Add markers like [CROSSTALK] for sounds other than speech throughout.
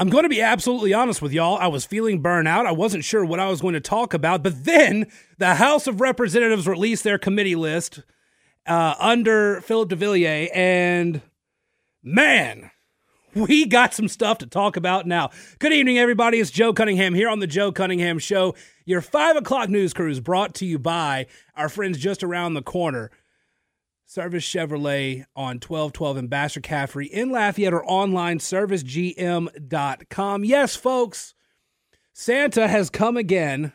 I'm going to be absolutely honest with y'all. I was feeling burnout. I wasn't sure what I was going to talk about, but then the House of Representatives released their committee list uh, under Phillip DeVillier, and man, we got some stuff to talk about now. Good evening, everybody. It's Joe Cunningham here on the Joe Cunningham Show. Your five o'clock news crew is brought to you by our friends just around the corner. Service Chevrolet on 1212 Ambassador Caffrey in Lafayette or online servicegm.com. Yes, folks, Santa has come again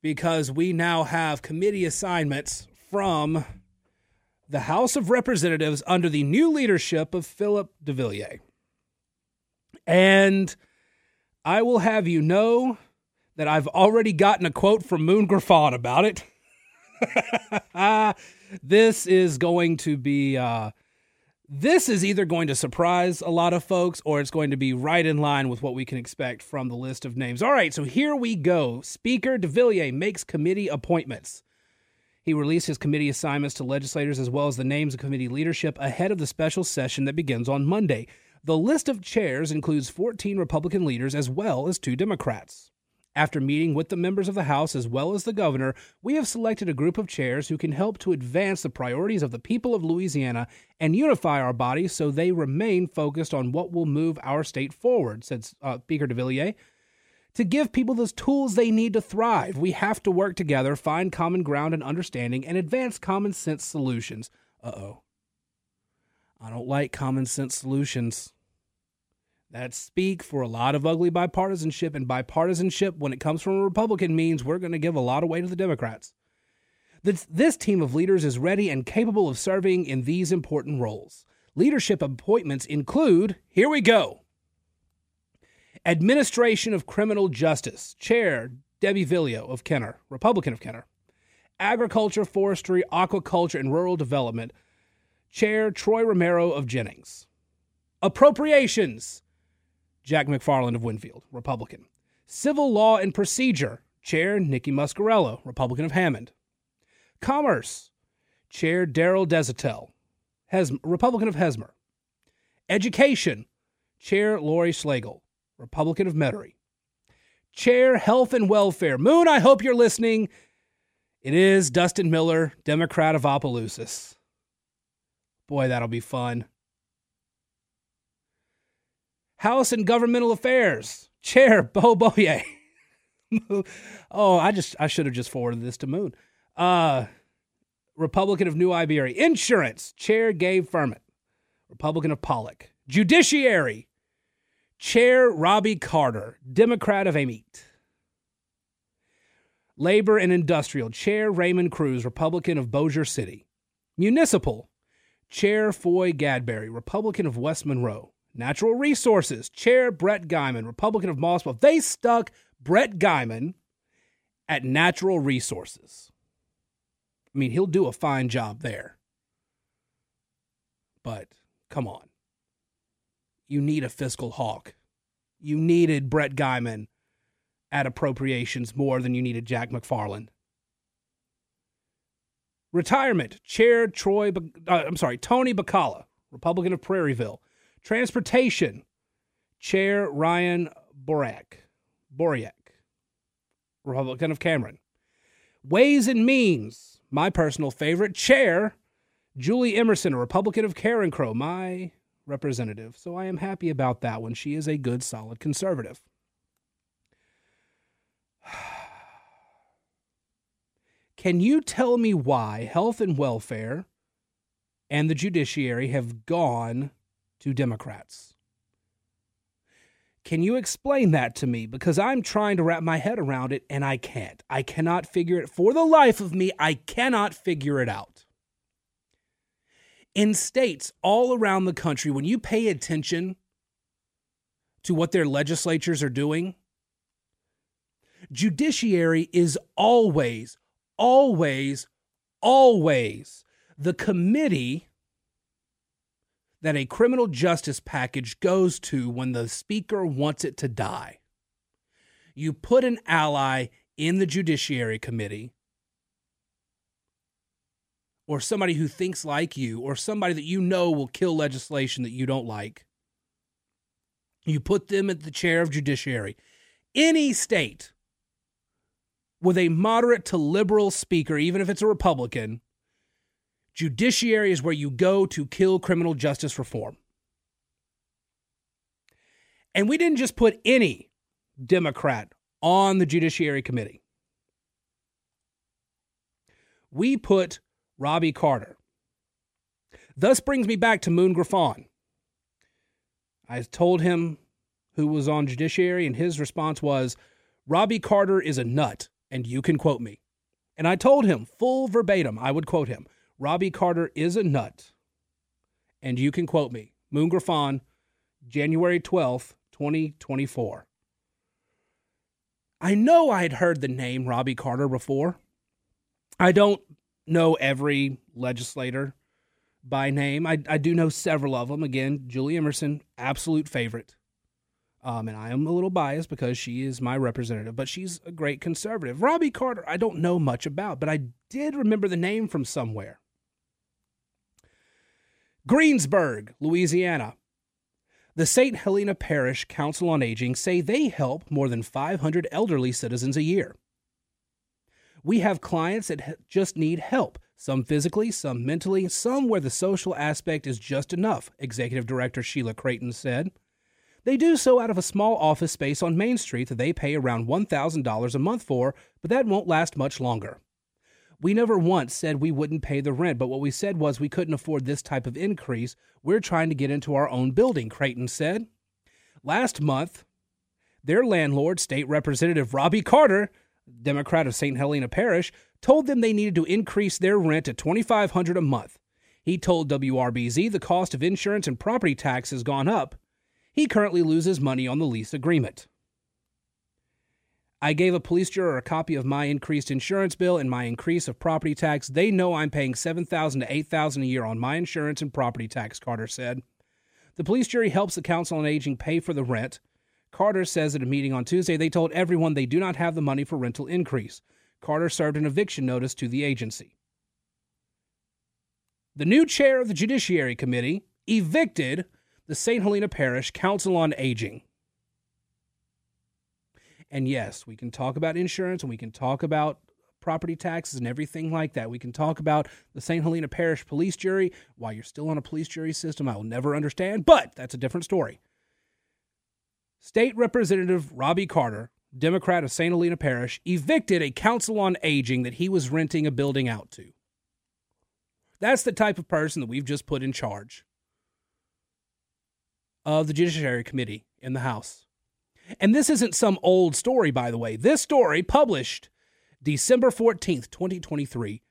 because we now have committee assignments from the House of Representatives under the new leadership of Phillip DeVillier. And I will have you know that I've already gotten a quote from Moon Griffon about it. [LAUGHS] this is going to be uh, this is either going to surprise a lot of folks or it's going to be right in line with what we can expect from the list of names. All right, so here we go. Speaker DeVillier makes committee appointments. He released his committee assignments to legislators as well as the names of committee leadership ahead of the special session that begins on Monday. The list of chairs includes 14 Republican leaders as well as two Democrats. After meeting with the members of the House as well as the governor, we have selected a group of chairs who can help to advance the priorities of the people of Louisiana and unify our body so they remain focused on what will move our state forward, said uh, Speaker DeVillier. To give people the tools they need to thrive, we have to work together, find common ground and understanding, and advance common sense solutions. Uh oh. I don't like common sense solutions that speak for a lot of ugly bipartisanship. And bipartisanship, when it comes from a Republican, means we're going to give a lot of weight to the Democrats. This, this team of leaders is ready and capable of serving in these important roles. Leadership appointments include here we go Administration of Criminal Justice, Chair Debbie Villio of Kenner, Republican of Kenner. Agriculture, Forestry, Aquaculture, and Rural Development, Chair Troy Romero of Jennings. Appropriations, Jack McFarland of Winfield, Republican. Civil Law and Procedure, Chair Nikki Muscarello, Republican of Hammond. Commerce, Chair Daryl Deshotel, Hes- Republican of Hessmer. Education, Chair Lori Schlegel, Republican of Metairie. Chair Health and Welfare, Moon, I hope you're listening. It is Dustin Miller, Democrat of Opelousas. Boy, that'll be fun. House and Governmental Affairs, Chair Beau Beaullieu. [LAUGHS] oh, I just I should have just forwarded this to Moon. Uh, Republican of New Iberia. Insurance, Chair Gabe Firment. Republican of Pollock. Judiciary, Chair Robbie Carter, Democrat of Amite. Labor and Industrial, Chair Raymond Crews, Republican of Bossier City. Municipal, Chair Foy Gadberry, Republican of West Monroe. Natural Resources, Chair Brett Geymann, Republican of Mossville. They stuck Brett Geymann at Natural Resources. I mean, he'll do a fine job there. But come on. You need a fiscal hawk. You needed Brett Geymann at appropriations more than you needed Jack McFarland. Retirement, Chair Troy, uh, I'm sorry, Tony Bacala, Republican of Prairieville. Transportation, Chair Ryan Borak, Bourriaque, Republican of Cameron. Ways and Means, my personal favorite, Chair Julie Emerson, a Republican of Carencro, my representative. So I am happy about that one. She is a good, solid conservative. [SIGHS] Can you tell me why health and welfare and the judiciary have gone to Democrats. Can you explain that to me? Because I'm trying to wrap my head around it and I can't. I cannot figure it for the life of me. I cannot figure it out. In states all around the country, when you pay attention to what their legislatures are doing, judiciary is always, always, always the committee that a criminal justice package goes to when the speaker wants it to die. You put an ally in the Judiciary Committee or somebody who thinks like you or somebody that you know will kill legislation that you don't like. You put them at the chair of judiciary. Any state with a moderate to liberal speaker, even if it's a Republican, judiciary is where you go to kill criminal justice reform. And we didn't just put any Democrat on the Judiciary Committee. We put Robbie Carter. Thus brings me back to Moon Griffon. I told him who was on Judiciary, and his response was Robbie Carter is a nut, and you can quote me. And I told him, full verbatim, I would quote him Robbie Carter is a nut, and you can quote me. Moon Griffon, January 12th, 2024. I know I had heard the name Robbie Carter before. I don't know every legislator by name. I, I do know several of them. Again, Julie Emerson, absolute favorite. Um, and I am a little biased because she is my representative, but she's a great conservative. Robbie Carter, I don't know much about, but I did remember the name from somewhere. Greensburg, Louisiana. The St. Helena Parish Council on Aging say they help more than 500 elderly citizens a year. We have clients that just need help, some physically, some mentally, some where the social aspect is just enough, Executive Director Sheila Creighton said. They do so out of a small office space on Main Street that they pay around $1,000 a month for, but that won't last much longer. We never once said we wouldn't pay the rent, but what we said was we couldn't afford this type of increase. We're trying to get into our own building, Creighton said. Last month, their landlord, State Representative Robbie Carter, Democrat of St. Helena Parish, told them they needed to increase their rent to $2,500 a month. He told WBRZ the cost of insurance and property tax has gone up. He currently loses money on the lease agreement. I gave a police juror a copy of my increased insurance bill and my increase of property tax. They know I'm paying 7000 to 8000 a year on my insurance and property tax, Carter said. The police jury helps the Council on Aging pay for the rent. Carter says at a meeting on Tuesday they told everyone they do not have the money for rental increase. Carter served an eviction notice to the agency. The new chair of the Judiciary Committee evicted the St. Helena Parish Council on Aging. And yes, we can talk about insurance and we can talk about property taxes and everything like that. We can talk about the St. Helena Parish police jury. Why you're still on a police jury system, I will never understand, but that's a different story. State Representative Robbie Carter, Democrat of St. Helena Parish, evicted a council on aging that he was renting a building out to. That's the type of person that we've just put in charge of the Judiciary Committee in the House. And this isn't some old story, by the way. This story published December 14th, 2023,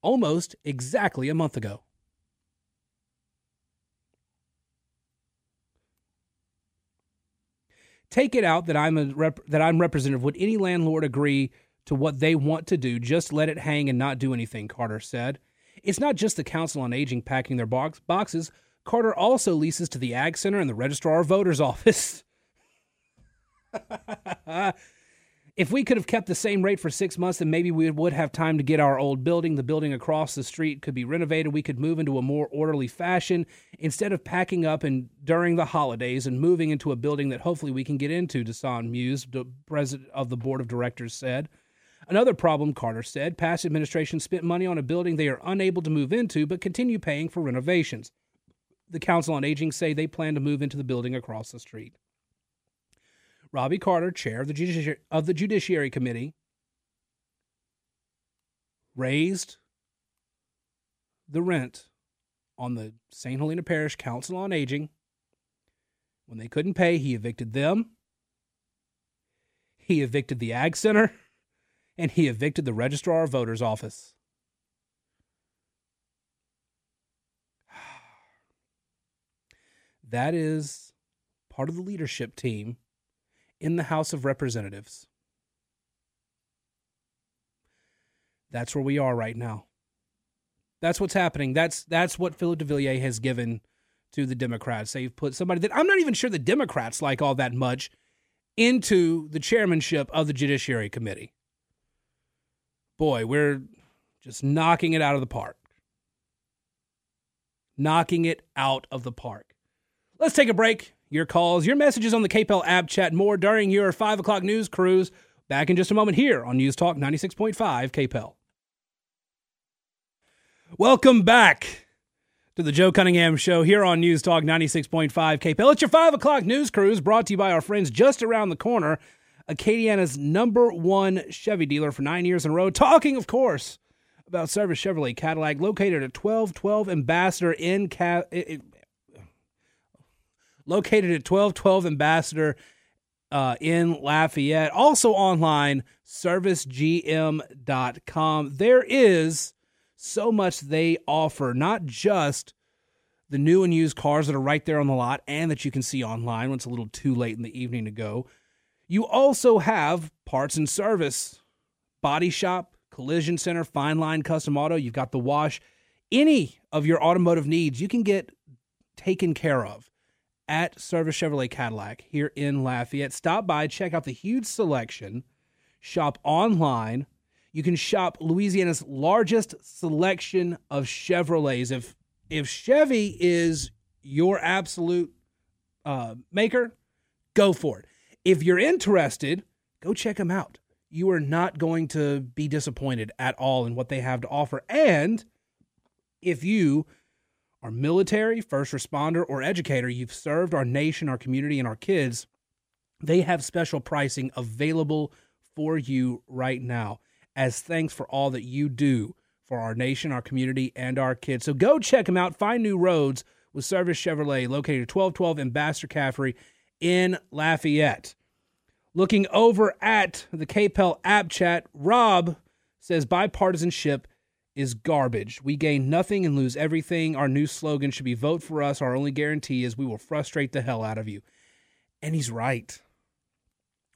almost exactly a month ago. Take it out that I'm a rep- that I'm representative. Would any landlord agree to what they want to do? Just let it hang and not do anything, Carter said. It's not just the Council on Aging packing their box- boxes. Carter also leases to the Ag Center and the Registrar of Voters [LAUGHS] office. [LAUGHS] if we could have kept the same rate for six months, then maybe we would have time to get our old building. The building across the street could be renovated. We could move into a more orderly fashion instead of packing up and during the holidays and moving into a building that hopefully we can get into, Desan Muse, the president of the board of directors, said. Another problem, Carter said, past administration spent money on a building they are unable to move into but continue paying for renovations. The Council on Aging say they plan to move into the building across the street. Robbie Carter, chair of the, Judici- of the Judiciary Committee, raised the rent on the St. Helena Parish Council on Aging. When they couldn't pay, he evicted them. He evicted the Ag Center, and he evicted the Registrar of Voters office. [SIGHS] That is part of the leadership team in the House of Representatives. That's where we are right now. That's what's happening. That's that's what Phillip de has given to the Democrats. They've put somebody that I'm not even sure the Democrats like all that much into the chairmanship of the Judiciary Committee. Boy, we're just knocking it out of the park. Knocking it out of the park. Let's take a break. Your calls, your messages on the KPEL app chat, more during your 5 o'clock news cruise. Back in just a moment here on News Talk 96.5 KPEL. Welcome back to the Joe Cunningham Show here on News Talk 96.5 KPEL. It's your 5 o'clock news cruise brought to you by our friends just around the corner, Acadiana's number one Chevy dealer for nine years in a row. Talking, of course, about Service Chevrolet Cadillac, located at 1212 Ambassador in Ca- located at 1212 Ambassador uh, in Lafayette. Also online, servicegm.com. There is so much they offer, not just the new and used cars that are right there on the lot and that you can see online when it's a little too late in the evening to go. You also have parts and service, body shop, collision center, fine line custom auto. You've got the wash. Any of your automotive needs you can get taken care of at Service Chevrolet Cadillac here in Lafayette. Stop by, check out the huge selection, shop online you can shop Louisiana's largest selection of Chevrolets. If if Chevy is your absolute uh, maker, go for it. If you're interested, go check them out. You are not going to be disappointed at all in what they have to offer. And if you are military, first responder, or educator, you've served our nation, our community, and our kids, they have special pricing available for you right now as thanks for all that you do for our nation, our community, and our kids. So go check them out. Find new roads with Service Chevrolet, located at 1212 Ambassador Caffrey in Lafayette. Looking over at the KPEL app chat, Rob says bipartisanship is garbage. We gain nothing and lose everything. Our new slogan should be vote for us. Our only guarantee is we will frustrate the hell out of you. And he's right.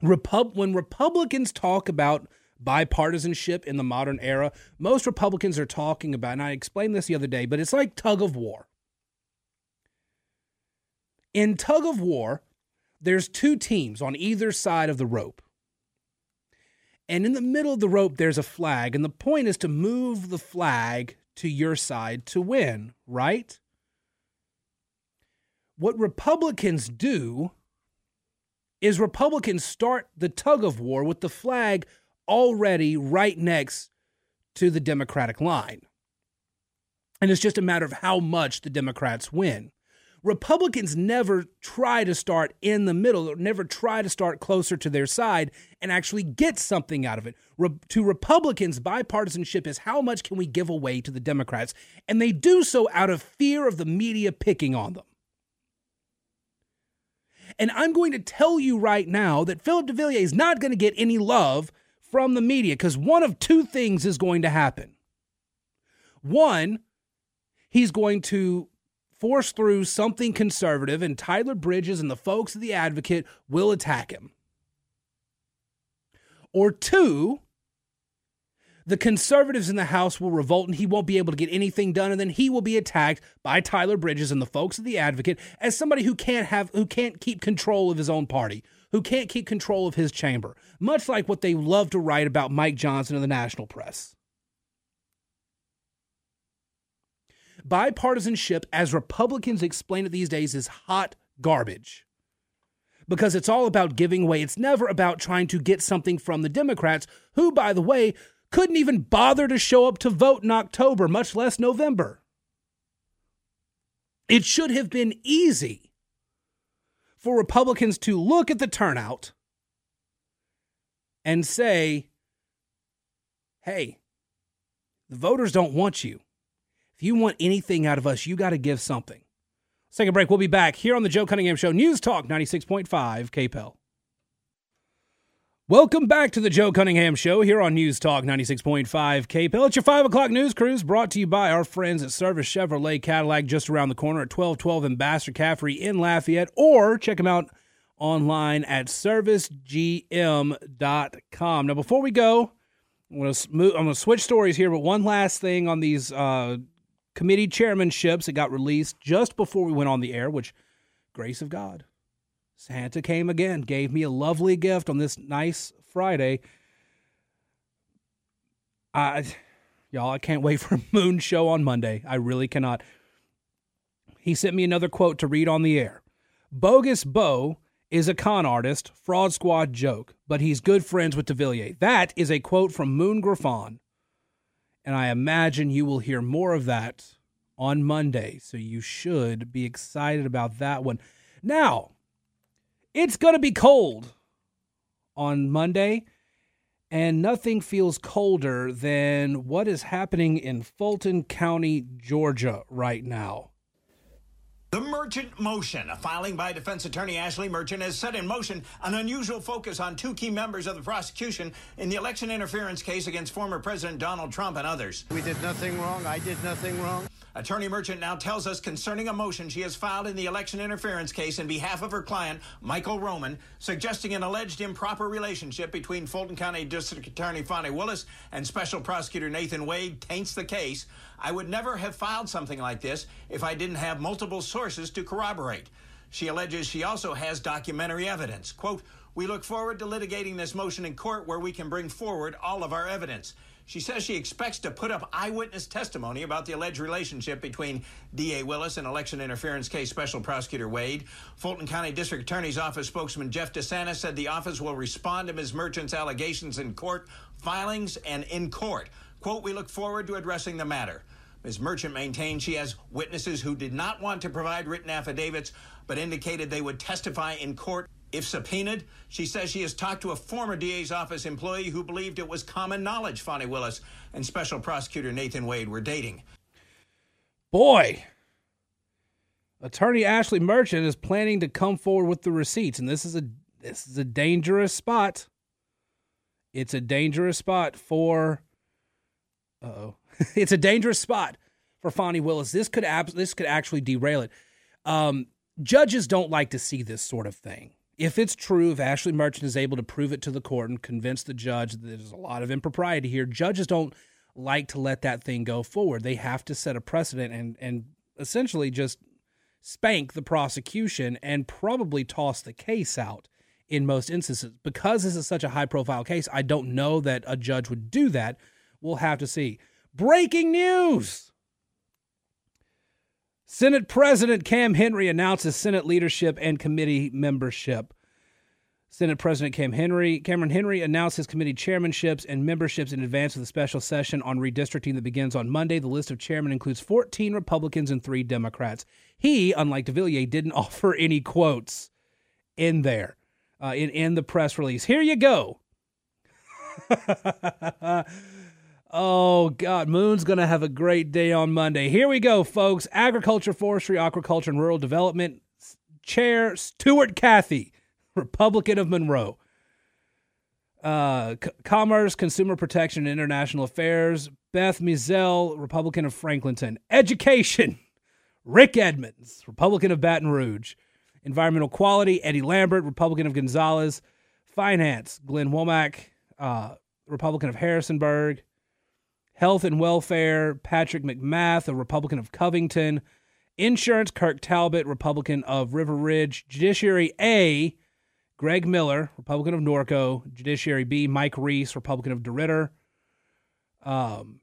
Repub- when Republicans talk about bipartisanship in the modern era. Most Republicans are talking about, and I explained this the other day, but it's like tug of war. In tug of war, there's two teams on either side of the rope. And in the middle of the rope, there's a flag. And the point is to move the flag to your side to win, right? What Republicans do is Republicans start the tug of war with the flag already right next to the Democratic line. And it's just a matter of how much the Democrats win. Republicans never try to start in the middle, or never try to start closer to their side and actually get something out of it. Re- to Republicans, bipartisanship is how much can we give away to the Democrats? And they do so out of fear of the media picking on them. And I'm going to tell you right now that Phillip DeVillier is not going to get any love from the media because one of two things is going to happen. One, he's going to force through something conservative, and Tyler Bridges and the folks of the advocate will attack him. Or two, the conservatives in the House will revolt and he won't be able to get anything done, and then he will be attacked by Tyler Bridges and the folks of the advocate as somebody who can't have who can't keep control of his own party, who can't keep control of his chamber, much like what they love to write about Mike Johnson in the national press. Bipartisanship, as Republicans explain it these days, is hot garbage because it's all about giving way. It's never about trying to get something from the Democrats, who, by the way, couldn't even bother to show up to vote in October, much less November. It should have been easy for Republicans to look at the turnout and say, hey, the voters don't want you. If you want anything out of us, you got to give something. Let's take a break. We'll be back here on the Joe Cunningham Show, News Talk 96.5 KPEL. Welcome back to the Joe Cunningham Show here on News Talk 96.5 KPEL. It's your 5 o'clock news cruise brought to you by our friends at Service Chevrolet Cadillac just around the corner at 1212 Ambassador Caffrey in Lafayette, or check them out online at servicegm.com. Now, before we go, I'm going to I'm going to switch stories here, but one last thing on these uh, committee chairmanships that got released just before we went on the air, which grace of God. Santa came again, gave me a lovely gift on this nice Friday. I, y'all, I can't wait [LAUGHS] for moon show on Monday. I really cannot. He sent me another quote to read on the air. Bogus Bo is a con artist, fraud squad joke, but he's good friends with DeVillier. That is a quote from Moon Griffon. And I imagine you will hear more of that on Monday. So you should be excited about that one. Now, it's going to be cold on Monday, and nothing feels colder than what is happening in Fulton County, Georgia right now. The Merchant Motion, a filing by defense attorney Ashley Merchant, has set in motion an unusual focus on two key members of the prosecution in the election interference case against former President Donald Trump and others. We did nothing wrong. I did nothing wrong. Attorney Merchant now tells us concerning a motion she has filed in the election interference case in behalf of her client, Michael Roman, suggesting an alleged improper relationship between Fulton County District Attorney Fani Willis and Special Prosecutor Nathan Wade taints the case. I would never have filed something like this if I didn't have multiple sources to corroborate. She alleges she also has documentary evidence. Quote, we look forward to litigating this motion in court where we can bring forward all of our evidence. She says she expects to put up eyewitness testimony about the alleged relationship between D.A. Willis and election interference case Special Prosecutor Wade. Fulton County District Attorney's Office spokesman Jeff DeSantis said the office will respond to Ms. Merchant's allegations in court filings and in court. Quote, we look forward to addressing the matter. Ms. Merchant maintained she has witnesses who did not want to provide written affidavits, but indicated they would testify in court if subpoenaed. She says she has talked to a former DA's office employee who believed it was common knowledge Fani Willis and Special Prosecutor Nathan Wade were dating. Boy, Attorney Ashley Merchant is planning to come forward with the receipts, and this is a this is a dangerous spot. It's a dangerous spot for. oh, [LAUGHS] it's a dangerous spot for Fani Willis. This could ab- this could actually derail it. Um, judges don't like to see this sort of thing. If it's true, if Ashley Merchant is able to prove it to the court and convince the judge that there's a lot of impropriety here, judges don't like to let that thing go forward. They have to set a precedent and and essentially just spank the prosecution and probably toss the case out in most instances. Because this is such a high profile case, I don't know that a judge would do that. We'll have to see. Breaking news. Senate President Cam Henry announces Senate leadership and committee membership. Senate President Cam Henry, Cameron Henry announced his committee chairmanships and memberships in advance of the special session on redistricting that begins on Monday. The list of chairmen includes 14 Republicans and three Democrats. He, unlike DeVillier, didn't [LAUGHS] offer any quotes in there, uh, in in the press release. Here you go. [LAUGHS] Oh, God. Moon's going to have a great day on Monday. Here we go, folks. Agriculture, Forestry, Aquaculture, and Rural Development Chair Stewart Cathey, [LAUGHS] Republican of Monroe. Uh, C- Commerce, Consumer Protection, and International Affairs, Beth Mizell, Republican of Franklinton. Education, [LAUGHS] Rick Edmonds, Republican of Baton Rouge. Environmental Quality, Eddie Lambert, Republican of Gonzales. Finance, Glenn Womack, uh, Republican of Harrisonburg. Health and Welfare, Patrick McMath, a Republican of Covington. Insurance, Kirk Talbot, Republican of River Ridge. Judiciary A, Greg Miller, Republican of Norco. Judiciary B, Mike Reese, Republican of DeRidder. Um,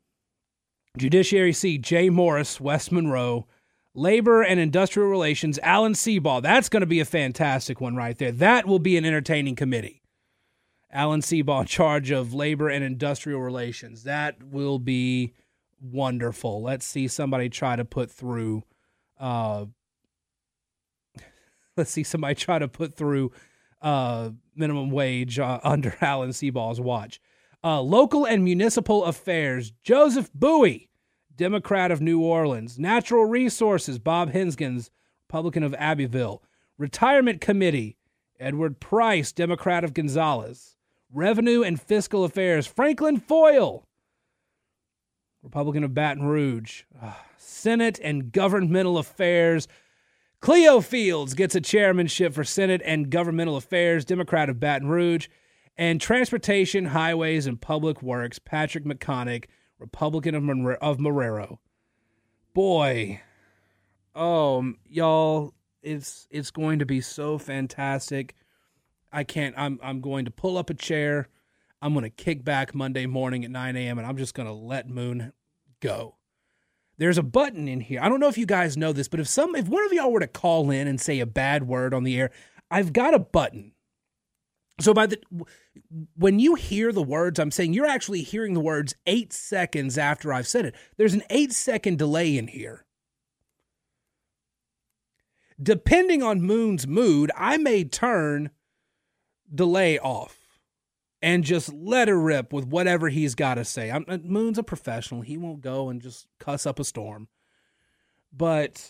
Judiciary C, Jay Morris, West Monroe. Labor and Industrial Relations, Alan Seabaugh. That's going to be a fantastic one right there. That will be an entertaining committee. Alan Seabaugh in charge of labor and industrial relations. That will be wonderful. Let's see somebody try to put through. Uh, [LAUGHS] let's see somebody try to put through uh, minimum wage uh, [LAUGHS] under Alan Seabaugh's watch. Uh, local and municipal affairs. Joseph Bouie, Democrat of New Orleans. Natural resources. Bob Hensgens, Republican of Abbeville. Retirement Committee. Edward Price, Democrat of Gonzales. Revenue and Fiscal Affairs, Franklin Foil, Republican of Baton Rouge. Uh, Senate and Governmental Affairs, Cleo Fields gets a chairmanship for Senate and Governmental Affairs, Democrat of Baton Rouge. And Transportation, Highways, and Public Works, Patrick McConaughey, Republican of, Monre- of Marrero. Boy, oh, y'all, it's it's going to be so fantastic. I can't. I'm I'm going to pull up a chair. I'm going to kick back Monday morning at 9 a.m. and I'm just going to let Moon go. there's a button in here. I don't know if you guys know this, but if some if one of y'all were to call in and say a bad word on the air, I've got a button. So by the when you hear the words I'm saying, you're actually hearing the words 8 seconds after I've said it. There's an 8 second delay in here. Depending on Moon's mood, I may turn delay off and just let her rip with whatever he's got to say. I'm, uh, Moon's a professional. He won't go and just cuss up a storm. But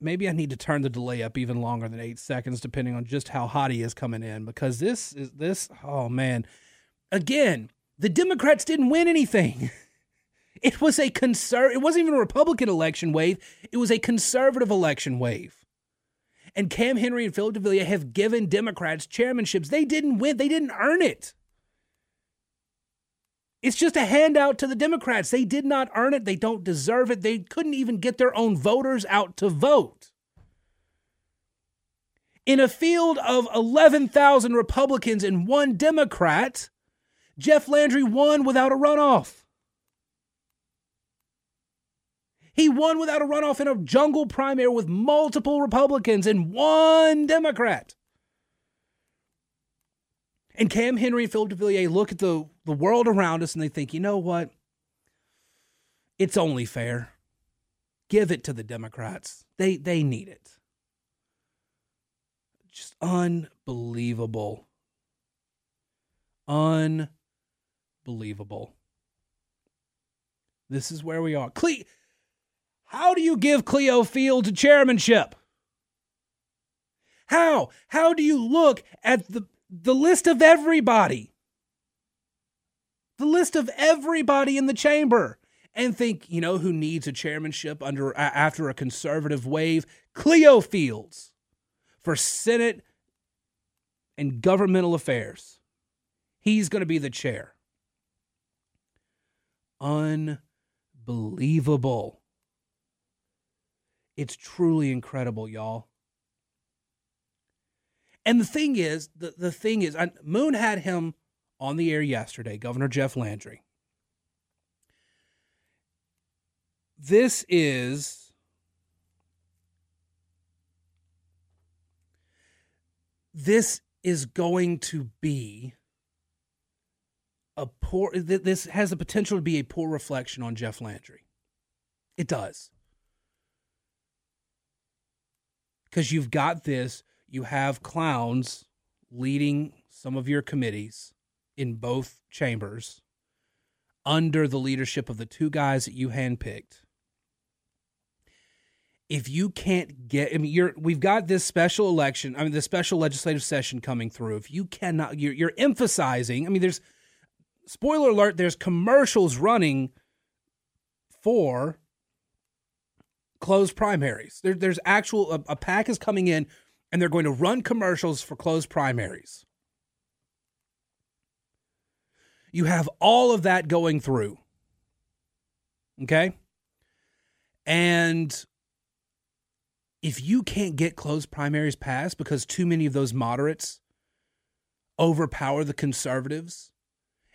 maybe I need to turn the delay up even longer than eight seconds, depending on just how hot he is coming in. Because this is this, oh man. Again, the Democrats didn't win anything. [LAUGHS] It was a conser- it wasn't even a Republican election wave, it was a conservative election wave. And Cam Henry and Phillip DeVillier have given Democrats chairmanships. They didn't win, they didn't earn it. It's just a handout to the Democrats. They did not earn it. They don't deserve it. They couldn't even get their own voters out to vote. In a field of 11,000 Republicans and one Democrat, Jeff Landry won without a runoff. He won without a runoff in a jungle primary with multiple Republicans and one Democrat. And Cam Henry and Phillip DeVillier look at the, the world around us and they think, you know what? It's only fair. Give it to the Democrats. They they need it. Just unbelievable. Unbelievable. This is where we are. Cle- how do you give Cleo Field chairmanship? How? How do you look at the, the list of everybody? The list of everybody in the chamber and think, you know, who needs a chairmanship under after a conservative wave? Cleo Fields for Senate and governmental affairs. He's going to be the chair. Unbelievable. It's truly incredible, y'all. And the thing is, the, the thing is, Moon had him on the air yesterday, Governor Jeff Landry. This is this is going to be a poor this has the potential to be a poor reflection on Jeff Landry. It does because you've got this, you have clowns leading some of your committees in both chambers under the leadership of the two guys that you handpicked. If you can't get, I mean, you're we've got this special election, I mean, the special legislative session coming through. If you cannot, you're, you're emphasizing. I mean, there's spoiler alert. There's commercials running for closed primaries. There, there's actual a, a PAC is coming in, and they're going to run commercials for closed primaries. You have all of that going through. Okay? And if you can't get closed primaries passed because too many of those moderates overpower the conservatives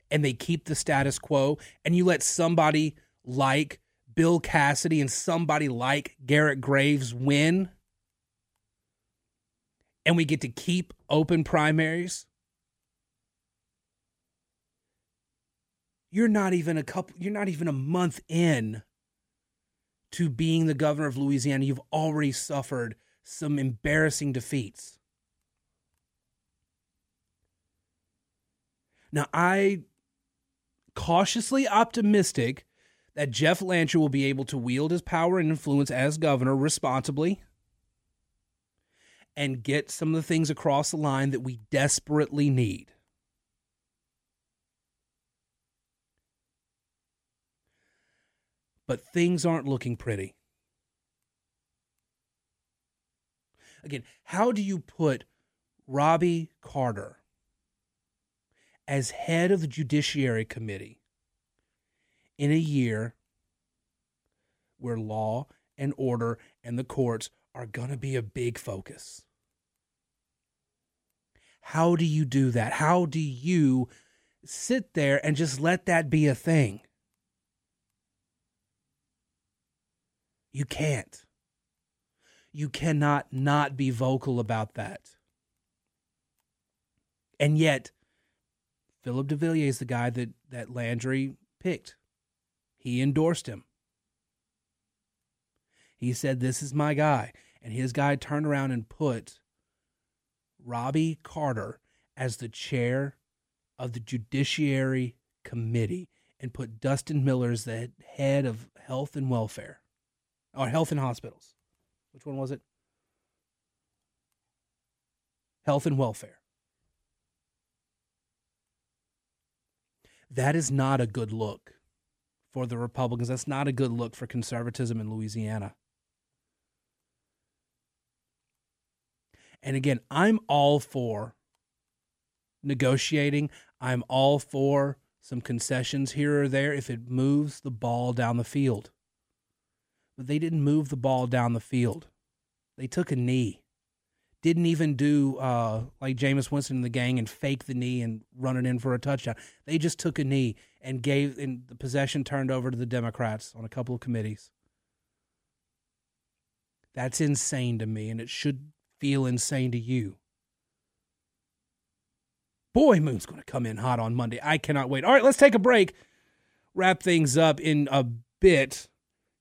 and they keep the status quo, and you let somebody like Bill Cassidy and somebody like Garrett Graves win, and we get to keep open primaries, you're not even a couple you're not even a month in to being the governor of Louisiana. You've already suffered some embarrassing defeats. Now, I cautiously optimistic that Jeff Landry will be able to wield his power and influence as governor responsibly and get some of the things across the line that we desperately need. But things aren't looking pretty. Again, how do you put Robbie Carter as head of the Judiciary Committee in a year where law and order and the courts are going to be a big focus. How do you do that? How do you sit there and just let that be a thing? You can't. You cannot not be vocal about that. And yet, Phillip DeVillier is the guy that, that Landry picked. He endorsed him. He said, This is my guy. And his guy turned around and put Robbie Carter as the chair of the Judiciary Committee and put Dustin Miller as the head of health and welfare or health and hospitals. Which one was it? Health and welfare. That is not a good look for the Republicans. That's not a good look for conservatism in Louisiana. And again, I'm all for negotiating. I'm all for some concessions here or there if it moves the ball down the field. But they didn't move the ball down the field. They took a knee. Didn't even do uh, like Jameis Winston and the gang and fake the knee and run it in for a touchdown. They just took a knee and gave, and the possession turned over to the Democrats on a couple of committees. That's insane to me, and it should feel insane to you. Boy, Moon's going to come in hot on Monday. I cannot wait. All right, let's take a break. Wrap things up in a bit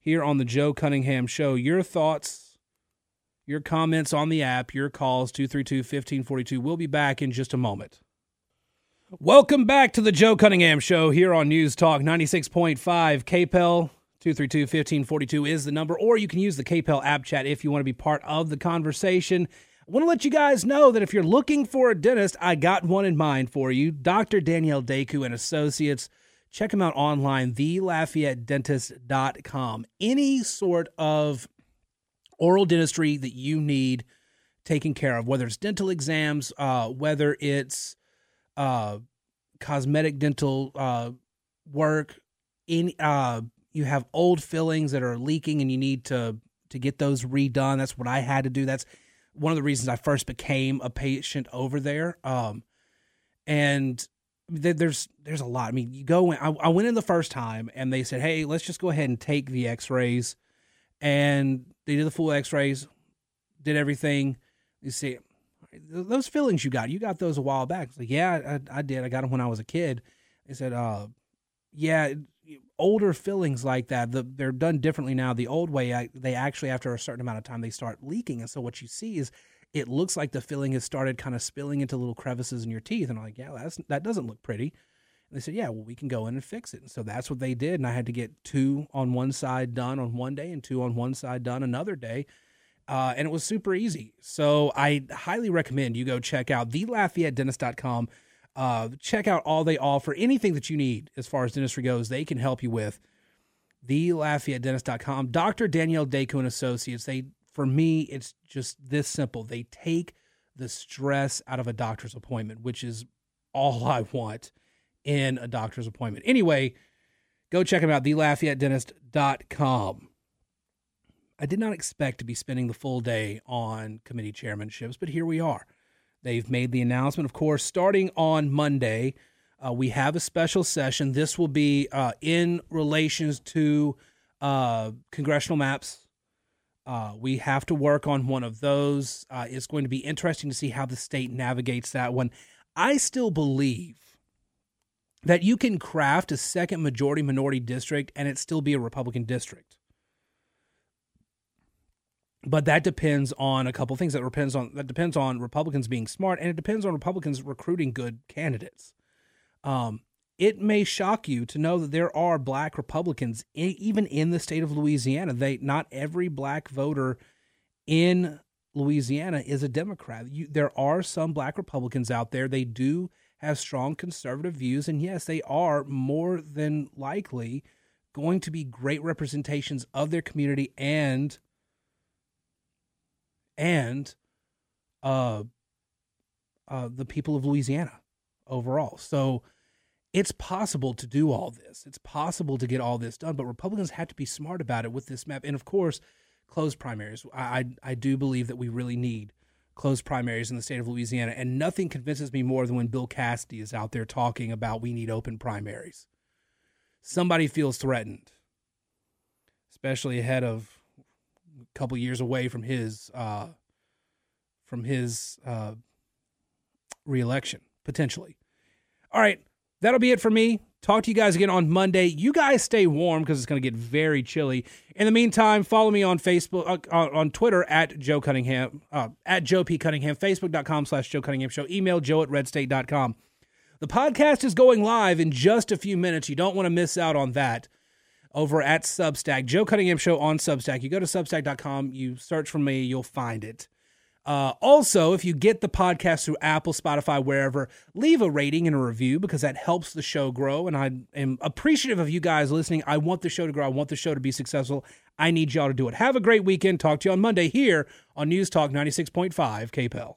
here on the Joe Cunningham Show. Your thoughts, your comments on the app, your calls 232 1542. We'll be back in just a moment. Welcome back to the Joe Cunningham Show here on News Talk 96.5 KPEL. 232 1542 is the number, or you can use the KPEL app chat if you want to be part of the conversation. I want to let you guys know that if you're looking for a dentist, I got one in mind for you. Dr. Danielle Deku and Associates. Check them out online, thelafayette.dentist.com. Any sort of oral dentistry that you need taken care of, whether it's dental exams, uh, whether it's uh, cosmetic dental uh, work, in uh, you have old fillings that are leaking and you need to to get those redone. That's what I had to do. That's one of the reasons I first became a patient over there. Um, and th- there's there's a lot. I mean, you go in. I, I went in the first time and they said, "Hey, let's just go ahead and take the X-rays," and they did the full X-rays, did everything. You see, those fillings you got, you got those a while back. Like, yeah, I, I did. I got them when I was a kid. They said, uh, yeah, older fillings like that, the, they're done differently now. The old way, they actually after a certain amount of time they start leaking, and so what you see is it looks like the filling has started kind of spilling into little crevices in your teeth. And I'm like, yeah, that's that doesn't look pretty. And they said, yeah, well, we can go in and fix it. And so that's what they did. And I had to get two on one side done on one day and two on one side done another day. Uh, and it was super easy. So I highly recommend you go check out thelafayette.dentist.com. Uh, check out all they offer. Anything that you need as far as dentistry goes, they can help you with. TheLafayetteDentist.com. Dr. Danielle Deku and Associates. They, for me, it's just this simple. They take the stress out of a doctor's appointment, which is all [LAUGHS] I want in a doctor's appointment. Anyway, go check them out. TheLafayetteDentist.com. I did not expect to be spending the full day on committee chairmanships, but here we are. They've made the announcement, of course, starting on Monday. Uh, we have a special session. This will be uh, in relations to uh, congressional maps. Uh, we have to work on one of those. Uh, it's going to be interesting to see how the state navigates that one. I still believe that you can craft a second majority minority district and it still be a Republican district but that depends on a couple things that depends on that depends on republicans being smart and it depends on republicans recruiting good candidates. Um, it may shock you to know that there are black republicans in, even in the state of louisiana. They not every black voter in louisiana is a democrat. You, there are some black republicans out there. They do have strong conservative views and yes they are more than likely going to be great representations of their community and and uh, uh, the people of Louisiana overall. So it's possible to do all this. It's possible to get all this done, but Republicans have to be smart about it with this map. And of course, closed primaries. I, I, I do believe that we really need closed primaries in the state of Louisiana. And nothing convinces me more than when Bill Cassidy is out there talking about we need open primaries. Somebody feels threatened, especially ahead of couple years away from his uh, from his uh, reelection potentially. All right, that'll be it for me. Talk to you guys again on Monday. You guys stay warm because it's going to get very chilly. In the meantime, follow me on Facebook, uh, on Twitter at Joe Cunningham, uh, at Joe P. Cunningham, Facebook.com slash Joe Cunningham Show, email joe at redstate.com. The podcast is going live in just a few minutes. You don't want to miss out on that over at Substack. Joe Cunningham Show on Substack. You go to substack.com, you search for me, you'll find it. Uh, also, if you get the podcast through Apple, Spotify, wherever, leave a rating and a review because that helps the show grow. And I am appreciative of you guys listening. I want the show to grow. I want the show to be successful. I need y'all to do it. Have a great weekend. Talk to you on Monday here on News Talk 96.5 KPEL.